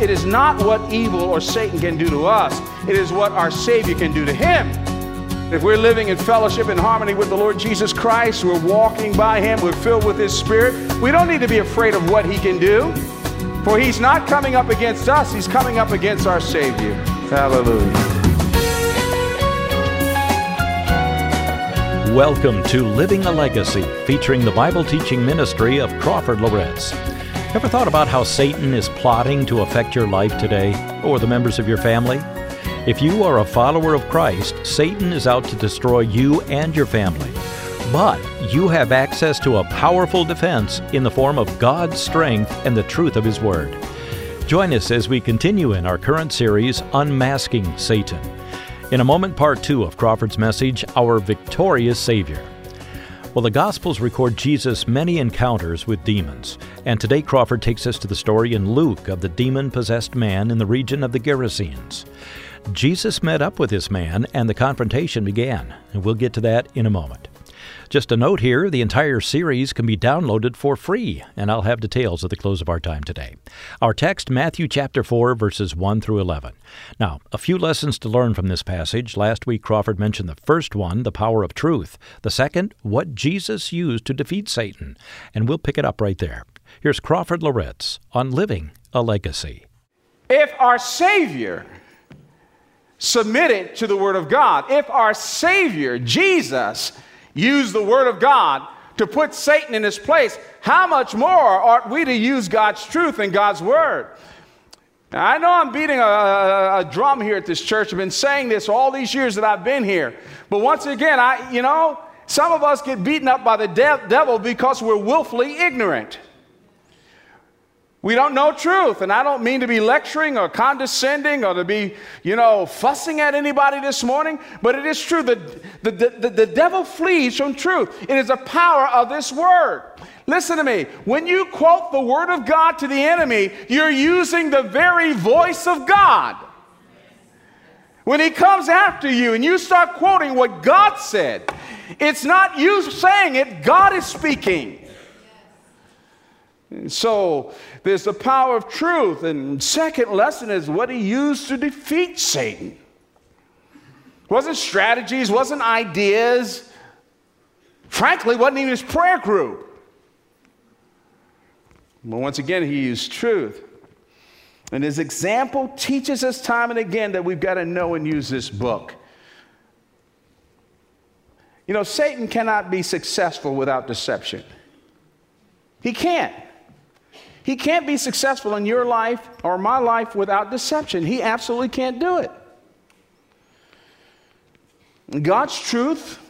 it is not what evil or Satan can do to us, it is what our Savior can do to him. If we're living in fellowship and harmony with the Lord Jesus Christ, we're walking by Him, we're filled with His Spirit, we don't need to be afraid of what He can do. For He's not coming up against us, He's coming up against our Savior. Hallelujah. Welcome to Living a Legacy, featuring the Bible teaching ministry of Crawford Loritts. Ever thought about how Satan is plotting to affect your life today or the members of your family? If you are a follower of Christ, Satan is out to destroy you and your family. But you have access to a powerful defense in the form of God's strength and the truth of His Word. Join us as we continue in our current series, Unmasking Satan. In a moment, part two of Crawford's message, Our Victorious Savior. Well, the Gospels record Jesus' many encounters with demons, and today Crawford takes us to the story in Luke of the demon possessed man in the region of the Gerasenes. Jesus met up with this man, and the confrontation began, and we'll get to that in a moment. Just a note here the entire series can be downloaded for free, and I'll have details at the close of our time today. Our text, Matthew chapter 4, verses 1 through 11. Now, a few lessons to learn from this passage. Last week, Crawford mentioned the first one, the power of truth. The second, what Jesus used to defeat Satan. And we'll pick it up right there. Here's Crawford Loritts on Living a Legacy. If our Savior submitted to the Word of God, if our Savior, Jesus, use the Word of God to put Satan in his place, how much more ought we to use God's truth and God's Word? Now, I know I'm beating a, a, a, drum here at this church. I've been saying this all these years that I've been here. But once again, I, you know, some of us get beaten up by the de- devil because we're willfully ignorant. We don't know truth. And I don't mean to be lecturing or condescending or to be, you know, fussing at anybody this morning, but it is true that the, the, the, devil flees from truth. It is the power of this word. Listen to me. When you quote the word of God to the enemy, you're using the very voice of God. When he comes after you and you start quoting what God said, it's not you saying it, God is speaking. So there's the power of truth. And second lesson is what he used to defeat Satan. Wasn't strategies, wasn't ideas. Frankly, wasn't even his prayer group. But once again, he used truth. And his example teaches us time and again that we've got to know and use this book. You know, Satan cannot be successful without deception. He can't. He can't be successful in your life or my life without deception. He absolutely can't do it. God's truth,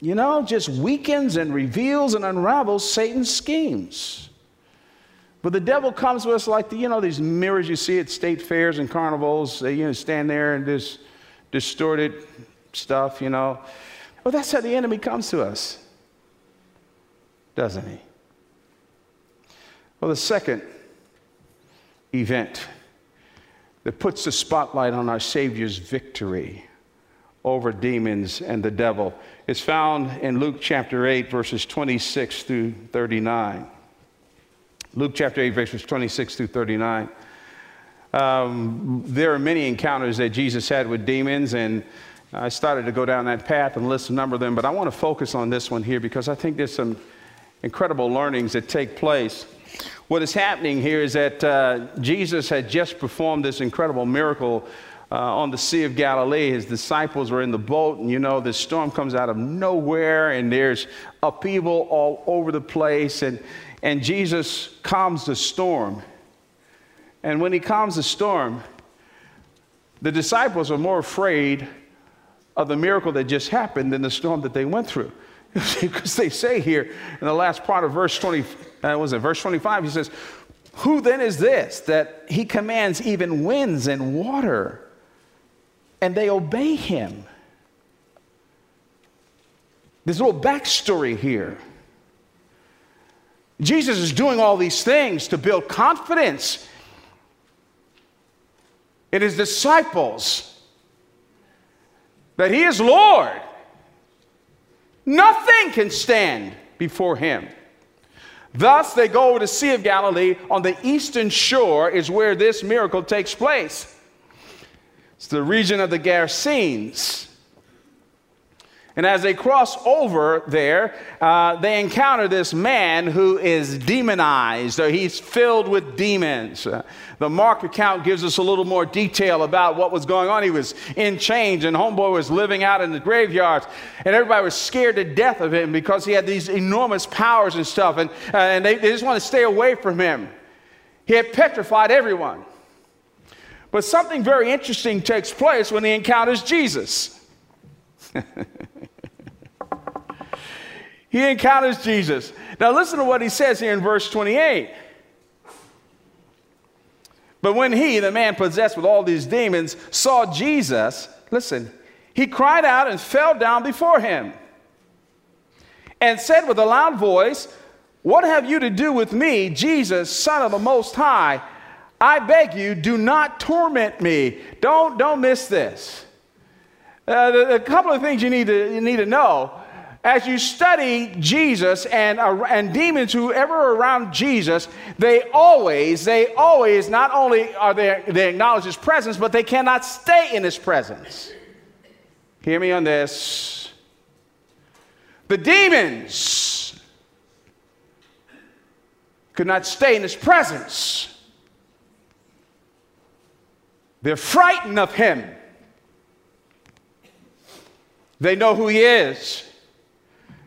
you know, just weakens and reveals and unravels Satan's schemes. But the devil comes to us like the, you know, these mirrors you see at state fairs and carnivals. They you know, stand there and this distorted stuff, you know. Well, that's how the enemy comes to us, doesn't he? Well, the second event that puts the spotlight on our Savior's victory over demons and the devil is found in Luke chapter 8, verses 26 through 39. Luke chapter 8, verses 26 through 39. Um, there are many encounters that Jesus had with demons, and I started to go down that path and list a number of them, but I want to focus on this one here because I think there's some incredible learnings that take place. What is happening here is that uh, Jesus had just performed this incredible miracle uh, on the Sea of Galilee. His disciples were in the boat, and you know, this storm comes out of nowhere, and there's upheaval all over the place. And, and Jesus calms the storm. And when he calms the storm, the disciples are more afraid of the miracle that just happened than the storm that they went through. because they say here in the last part of verse 20, uh, was it verse 25? He says, Who then is this that he commands even winds and water, and they obey him? A little backstory here. Jesus is doing all these things to build confidence in his disciples that he is Lord. Nothing can stand before him. Thus, they go over the Sea of Galilee. On the eastern shore is where this miracle takes place. It's the region of the Gerasenes. And as they cross over there, uh, they encounter this man who is demonized, he's filled with demons. Uh, the Mark account gives us a little more detail about what was going on. He was in chains, and Homeboy was living out in the graveyards, and everybody was scared to death of him because he had these enormous powers and stuff, and, uh, and they, they just wanted to stay away from him. He had petrified everyone. But something very interesting takes place when he encounters Jesus. he encounters Jesus. Now, listen to what he says here in verse 28. But when he, the man possessed with all these demons, saw Jesus, listen, he cried out and fell down before him and said with a loud voice, What have you to do with me, Jesus, Son of the Most High? I beg you, do not torment me. Don't, don't miss this. Uh, a couple of things you need to, you need to know. As you study Jesus and, uh, and demons who ever around Jesus, they always, they always, not only are they, they acknowledge his presence, but they cannot stay in his presence. Hear me on this. The demons could not stay in his presence. They're frightened of him. They know who he is.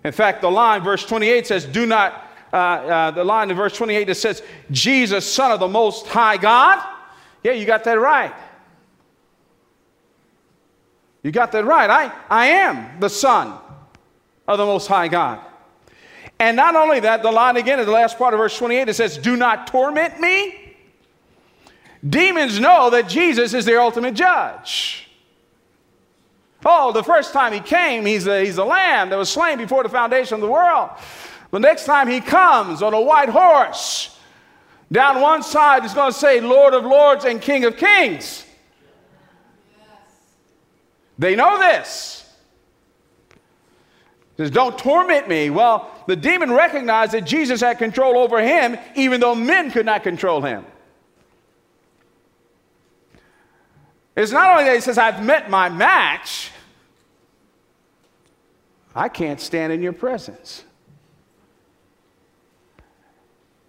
In fact, the line, verse 28 says, Do not, uh, uh, the line in verse 28 that says, Jesus, Son of the Most High God. Yeah, you got that right. You got that right. I, I am the Son of the Most High God. And not only that, the line again in the last part of verse 28 it says, Do not torment me. Demons know that Jesus is their ultimate judge. Oh, the first time he came, he's a, he's a lamb that was slain before the foundation of the world. The next time he comes on a white horse, down one side he's going to say, Lord of lords and King of kings. They know this. He says, Don't torment me. Well, the demon recognized that Jesus had control over him, even though men could not control him. It's not only that he says, I've met my match, I can't stand in your presence.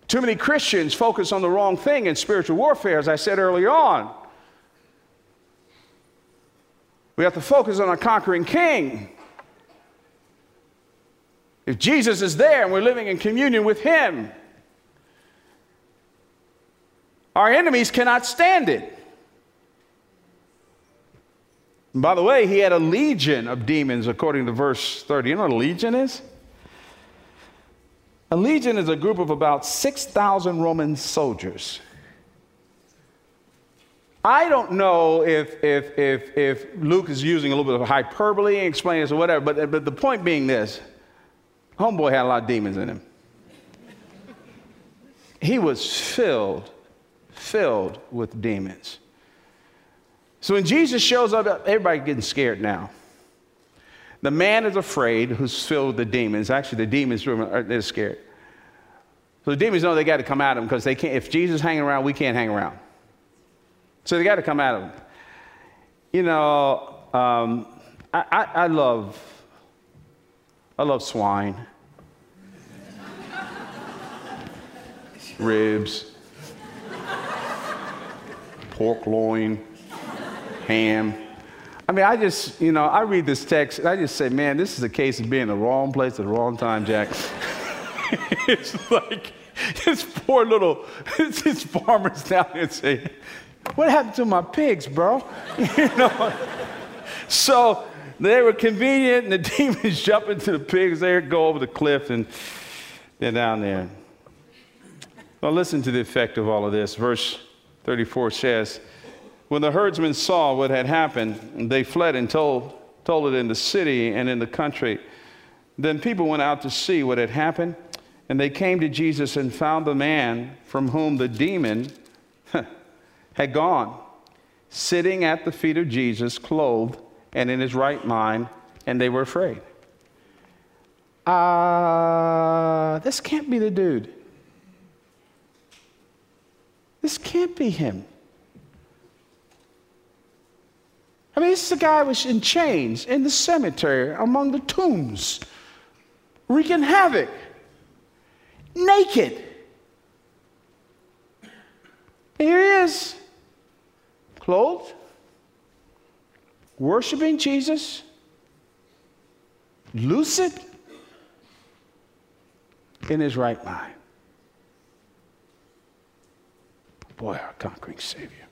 Too many Christians focus on the wrong thing in spiritual warfare, as I said earlier on. We have to focus on a conquering king. If Jesus is there and we're living in communion with him, our enemies cannot stand it. And by the way, he had a legion of demons, according to verse 30. You know what a legion is? A legion is a group of about 6,000 Roman soldiers. I don't know if, if, if, if Luke is using a little bit of hyperbole and explaining this or whatever, but, but the point being this Homeboy had a lot of demons in him. He was filled, filled with demons. So when Jesus shows up, everybody getting scared now. The man is afraid who's filled with the demons. Actually, the demons are they're scared. So the demons know they got to come at him because they can't. If Jesus is hanging around, we can't hang around. So they got to come at him. You know, um, I, I, I love, I love swine, ribs, pork loin ham. I mean, I just, you know, I read this text and I just say, man, this is a case of being in the wrong place at the wrong time, Jack. it's like this poor little, these farmers down there say, what happened to my pigs, bro? you know? So they were convenient and the demons jump into the pigs They go over the cliff and they're down there. Well, listen to the effect of all of this. Verse 34 says, when the herdsmen saw what had happened, they fled and told, told it in the city and in the country. Then people went out to see what had happened, and they came to Jesus and found the man from whom the demon had gone, sitting at the feet of Jesus, clothed and in his right mind, and they were afraid. Uh, this can't be the dude. This can't be him. I mean, this is a guy who was in chains in the cemetery among the tombs, wreaking havoc, naked. Here he is, clothed, worshiping Jesus, lucid, in his right mind. Boy, our conquering Savior.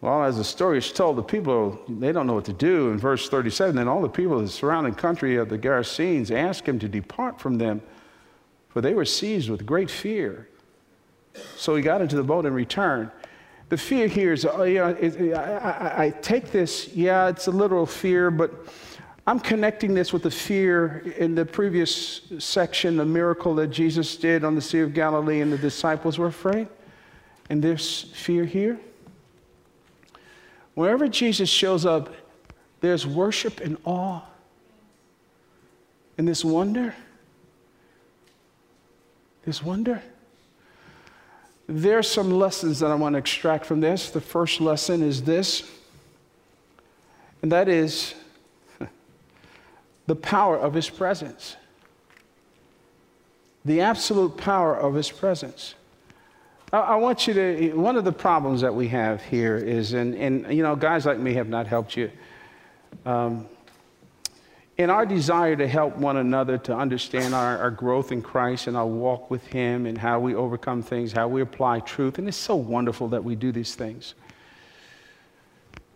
Well, as the story is told, the people, they don't know what to do. In verse 37, then all the people of the surrounding country of the Gerasenes asked him to depart from them, for they were seized with great fear. So he got into the boat and returned. The fear here is, you know, it, I, I, I take this, yeah, it's a literal fear, but I'm connecting this with the fear in the previous section, the miracle that Jesus did on the Sea of Galilee, and the disciples were afraid. And this fear here. Wherever Jesus shows up, there's worship and awe and this wonder. This wonder. There are some lessons that I want to extract from this. The first lesson is this, and that is the power of His presence. The absolute power of His presence. I, want you to, one of the problems that we have here is, and, and you know, guys like me have not helped you. Um, in our desire to help one another to understand our, our, growth in Christ and our walk with Him and how we overcome things, how we apply truth, and it's so wonderful that we do these things.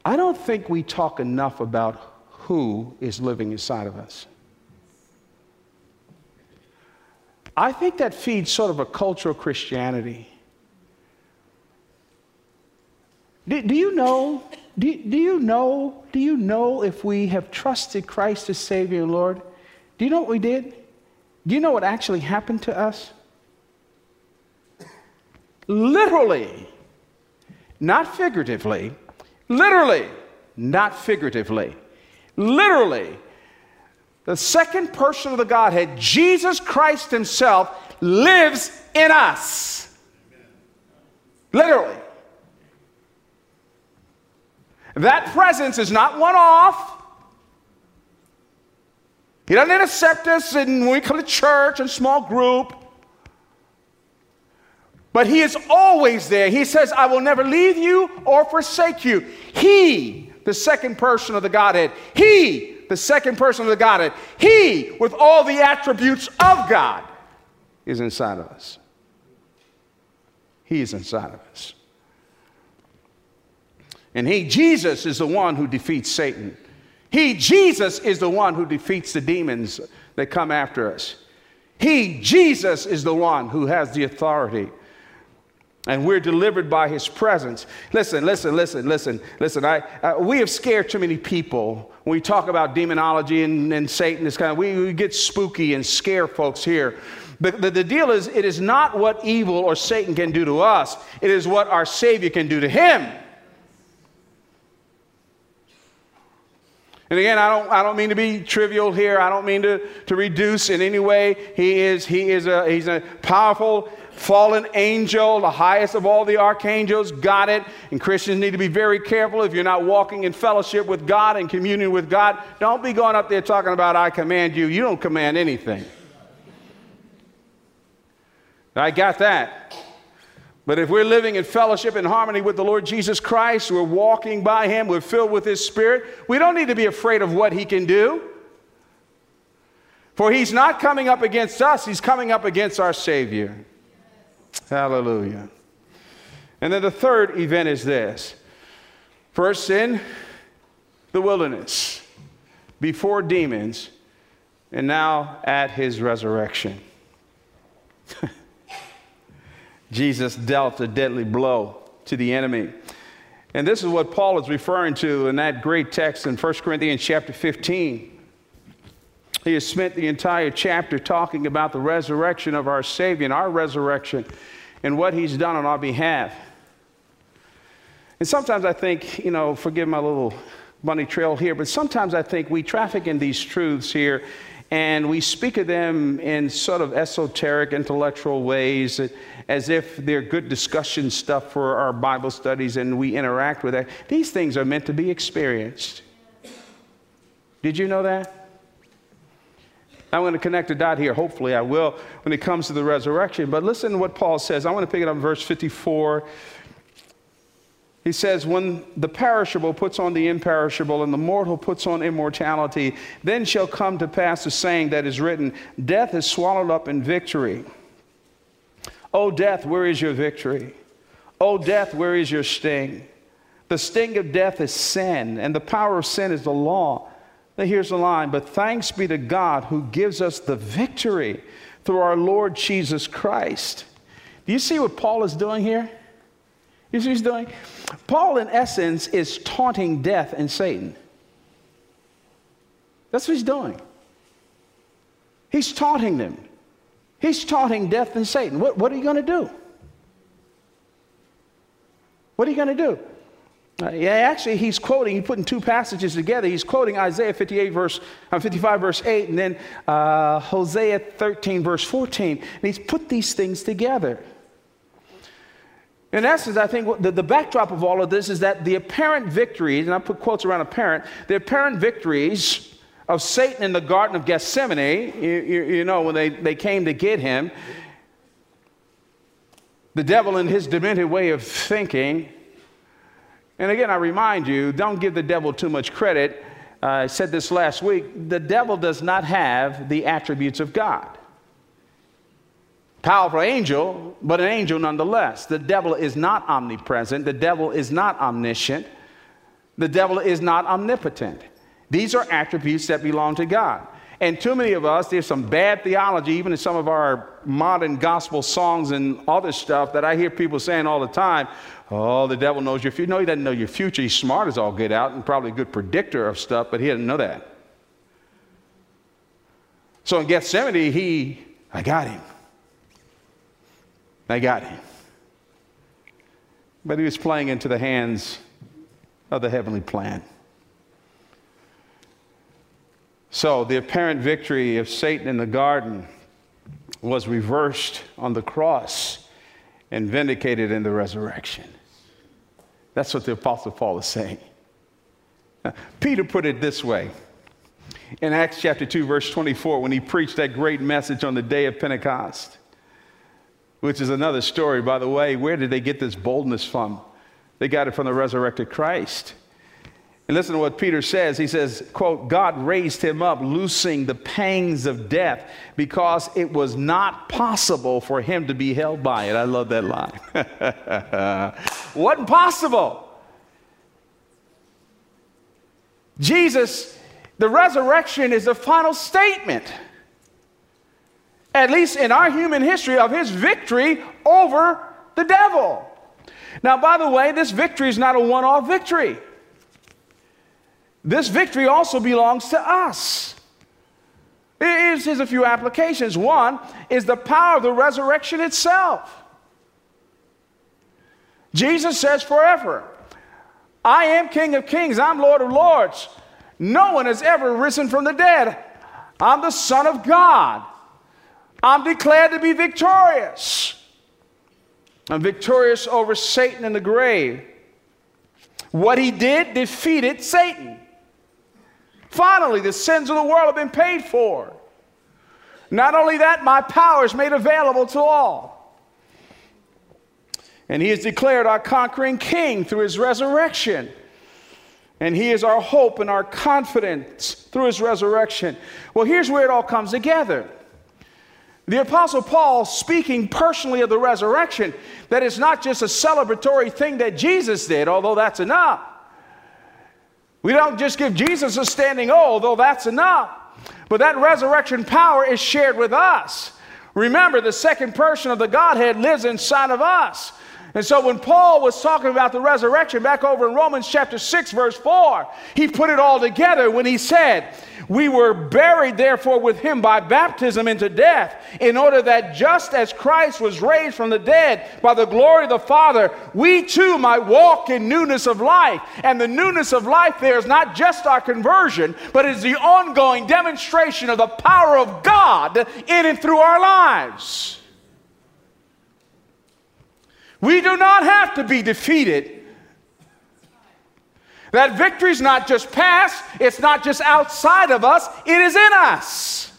I don't think we talk enough about who is living inside of us. I think that feeds sort of a cultural Christianity. Do, do you know? Do, do you know? Do you know if we have trusted Christ as Savior and Lord? Do you know what we did? Do you know what actually happened to us? Literally, not figuratively, literally, not figuratively. Literally, the second person of the Godhead, Jesus Christ Himself, lives in us. Literally. That presence is not one off. He doesn't intercept us when we come to church and small group. But He is always there. He says, I will never leave you or forsake you. He the second person of the Godhead. He, the second person of the Godhead. He, with all the attributes of God, is inside of us. He is inside of us. And He, Jesus, is the one who defeats Satan. He, Jesus, is the one who defeats the demons that come after us. He, Jesus, is the one who has the authority and we're delivered by his presence. Listen, listen, listen, listen, listen. I, uh, we have scared too many people when we talk about demonology and, and Satan. This kind of, we, we, get spooky and scare folks here. But the, the deal is, it is not what evil or Satan can do to us, it is what our Savior can do to him. And again, I don't, I don't mean to be trivial here. I don't mean to, to reduce in any way. He is, he is a, he's a powerful fallen angel, the highest of all the archangels, got it. And Christians need to be very careful if you're not walking in fellowship with God and communion with God. Don't be going up there talking about, I command you. You don't command anything. I got that. But if we're living in fellowship and harmony with the Lord Jesus Christ, we're walking by Him, we're filled with His Spirit, we don't need to be afraid of what He can do. For He's not coming up against us, He's coming up against our Savior. Hallelujah. And then the third event is this first in the wilderness, before demons, and now at his resurrection. Jesus dealt a deadly blow to the enemy. And this is what Paul is referring to in that great text in 1 Corinthians chapter 15. He has spent the entire chapter talking about the resurrection of our Savior and our resurrection and what He's done on our behalf. And sometimes I think, you know, forgive my little bunny trail here, but sometimes I think we traffic in these truths here and we speak of them in sort of esoteric, intellectual ways, as if they're good discussion stuff for our Bible studies and we interact with that. These things are meant to be experienced. Did you know that? I'm going to connect a dot here. Hopefully, I will when it comes to the resurrection. But listen to what Paul says. I want to pick it up in verse 54 he says, When the perishable puts on the imperishable and the mortal puts on immortality, then shall come to pass the saying that is written Death is swallowed up in victory. O death, where is your victory? O death, where is your sting? The sting of death is sin, and the power of sin is the law. Now, here's the line But thanks be to God who gives us the victory through our Lord Jesus Christ. Do you see what Paul is doing here? You see what he's doing? Paul, in essence, is taunting death and Satan. That's what he's doing. He's taunting them. He's taunting death and Satan. What, what are you going to do? What are you going to do? Uh, yeah, actually, he's quoting, he's putting two passages together. He's quoting Isaiah 58, verse, uh, 55, verse 8, and then uh, Hosea 13, verse 14. And he's put these things together. In essence, I think the, the backdrop of all of this is that the apparent victories, and I put quotes around apparent, the apparent victories of Satan in the Garden of Gethsemane, you, you, you know, when they, they came to get him, the devil in his demented way of thinking, and again, I remind you, don't give the devil too much credit. Uh, I said this last week. The devil does not have the attributes of God powerful angel, but an angel nonetheless. The devil is not omnipresent, the devil is not omniscient, the devil is not omnipotent. These are attributes that belong to God. And too many of us, there's some bad theology, even in some of our modern gospel songs and other stuff, that I hear people saying all the time, oh, the devil knows your future. No, he doesn't know your future. He's smart as all get out and probably a good predictor of stuff, but he doesn't know that. So in Gethsemane, he, I got him. They got him. But he was playing into the hands of the heavenly plan. So the apparent victory of Satan in the garden was reversed on the cross and vindicated in the resurrection. That's what the Apostle Paul is saying. Now, Peter put it this way in Acts chapter 2, verse 24, when he preached that great message on the day of Pentecost which is another story, by the way. Where did they get this boldness from? They got it from the resurrected Christ. And listen to what Peter says. He says, quote, God raised him up, loosing the pangs of death because it was not possible for him to be held by it. I love that line. Wasn't possible. Jesus, the resurrection is the final statement at least in our human history, of his victory over the devil. Now, by the way, this victory is not a one off victory. This victory also belongs to us. Here's a few applications. One is the power of the resurrection itself. Jesus says forever, I am King of Kings, I'm Lord of Lords. No one has ever risen from the dead. I'm the Son of God. I'm declared to be victorious. I'm victorious over Satan in the grave. What he did defeated Satan. Finally, the sins of the world have been paid for. Not only that, my power is made available to all. And he is declared our conquering king through his resurrection. And he is our hope and our confidence through his resurrection. Well, here's where it all comes together. The Apostle Paul speaking personally of the resurrection, that it's not just a celebratory thing that Jesus did, although that's enough. We don't just give Jesus a standing O, although that's enough. But that resurrection power is shared with us. Remember, the second person of the Godhead lives inside of us. And so when Paul was talking about the resurrection back over in Romans chapter 6, verse 4, he put it all together when he said, We were buried therefore with him by baptism into death, in order that just as Christ was raised from the dead by the glory of the Father, we too might walk in newness of life. And the newness of life there is not just our conversion, but is the ongoing demonstration of the power of God in and through our lives. We do not have to be defeated. That victory is not just past, it's not just outside of us, it is in us.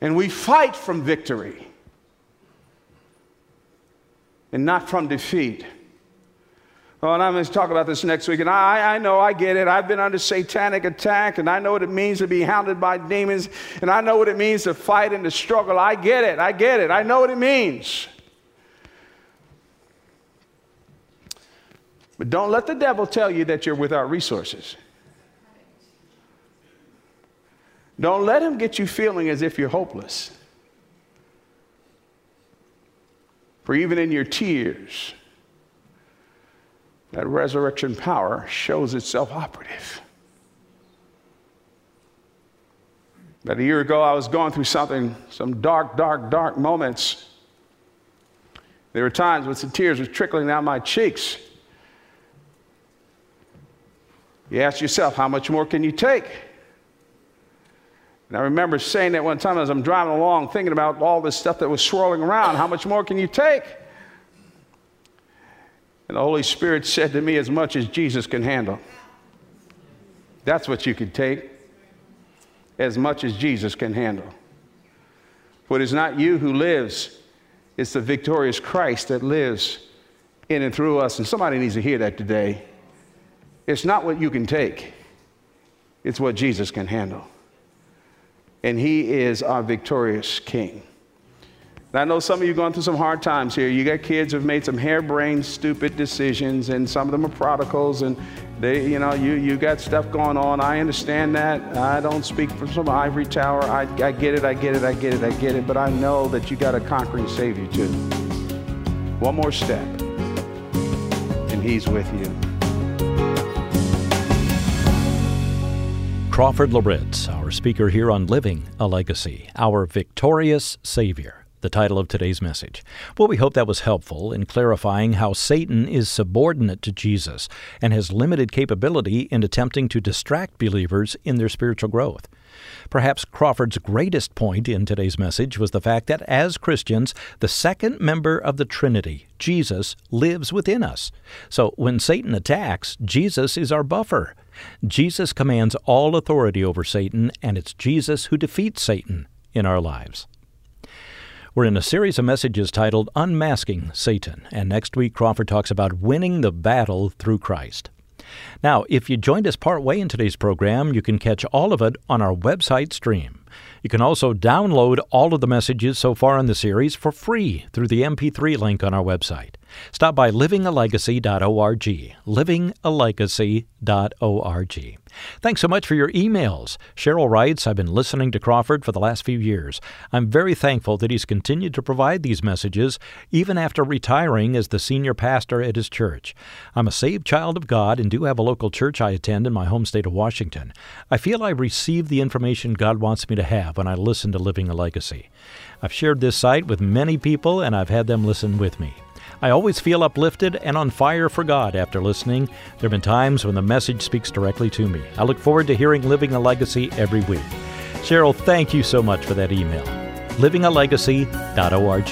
And we fight from victory and not from defeat. Oh, and I'm going to talk about this next week. And I, I know, I get it. I've been under satanic attack, and I know what it means to be hounded by demons, and I know what it means to fight and to struggle. I get it. I get it. I know what it means. But don't let the devil tell you that you're without resources. Don't let him get you feeling as if you're hopeless. For even in your tears, that resurrection power shows itself operative. About a year ago, I was going through something, some dark, dark, dark moments. There were times when some tears were trickling down my cheeks. You ask yourself, how much more can you take? And I remember saying that one time as I'm driving along, thinking about all this stuff that was swirling around. How much more can you take? And the Holy Spirit said to me, as much as Jesus can handle. That's what you can take, as much as Jesus can handle. For it is not you who lives, it's the victorious Christ that lives in and through us. And somebody needs to hear that today. It's not what you can take, it's what Jesus can handle. And He is our victorious King. I know some of you going through some hard times here. You got kids who've made some harebrained, stupid decisions, and some of them are prodigals, and they, you know, you, you got stuff going on. I understand that. I don't speak from some ivory tower. I, I get it, I get it, I get it, I get it, but I know that you got a conquering Savior too. One more step, and He's with you. Crawford Loritts, our speaker here on Living a Legacy, our victorious Savior the title of today's message. Well, we hope that was helpful in clarifying how Satan is subordinate to Jesus and has limited capability in attempting to distract believers in their spiritual growth. Perhaps Crawford's greatest point in today's message was the fact that as Christians, the second member of the Trinity, Jesus, lives within us. So when Satan attacks, Jesus is our buffer. Jesus commands all authority over Satan, and it's Jesus who defeats Satan in our lives. We're in a series of messages titled Unmasking Satan, and next week Crawford talks about winning the battle through Christ. Now, if you joined us part way in today's program, you can catch all of it on our website stream. You can also download all of the messages so far in the series for free through the MP3 link on our website. Stop by livingalegacy.org. Livingalegacy.org. Thanks so much for your emails. Cheryl writes, I've been listening to Crawford for the last few years. I'm very thankful that he's continued to provide these messages even after retiring as the senior pastor at his church. I'm a saved child of God and do have a local church I attend in my home state of Washington. I feel I receive the information God wants me to have when I listen to Living a Legacy. I've shared this site with many people and I've had them listen with me. I always feel uplifted and on fire for God after listening. There have been times when the message speaks directly to me. I look forward to hearing Living a Legacy every week. Cheryl, thank you so much for that email. livingalegacy.org.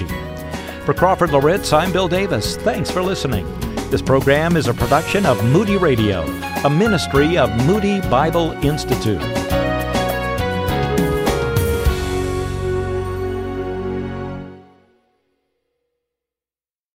For Crawford Loritts, I'm Bill Davis. Thanks for listening. This program is a production of Moody Radio, a ministry of Moody Bible Institute.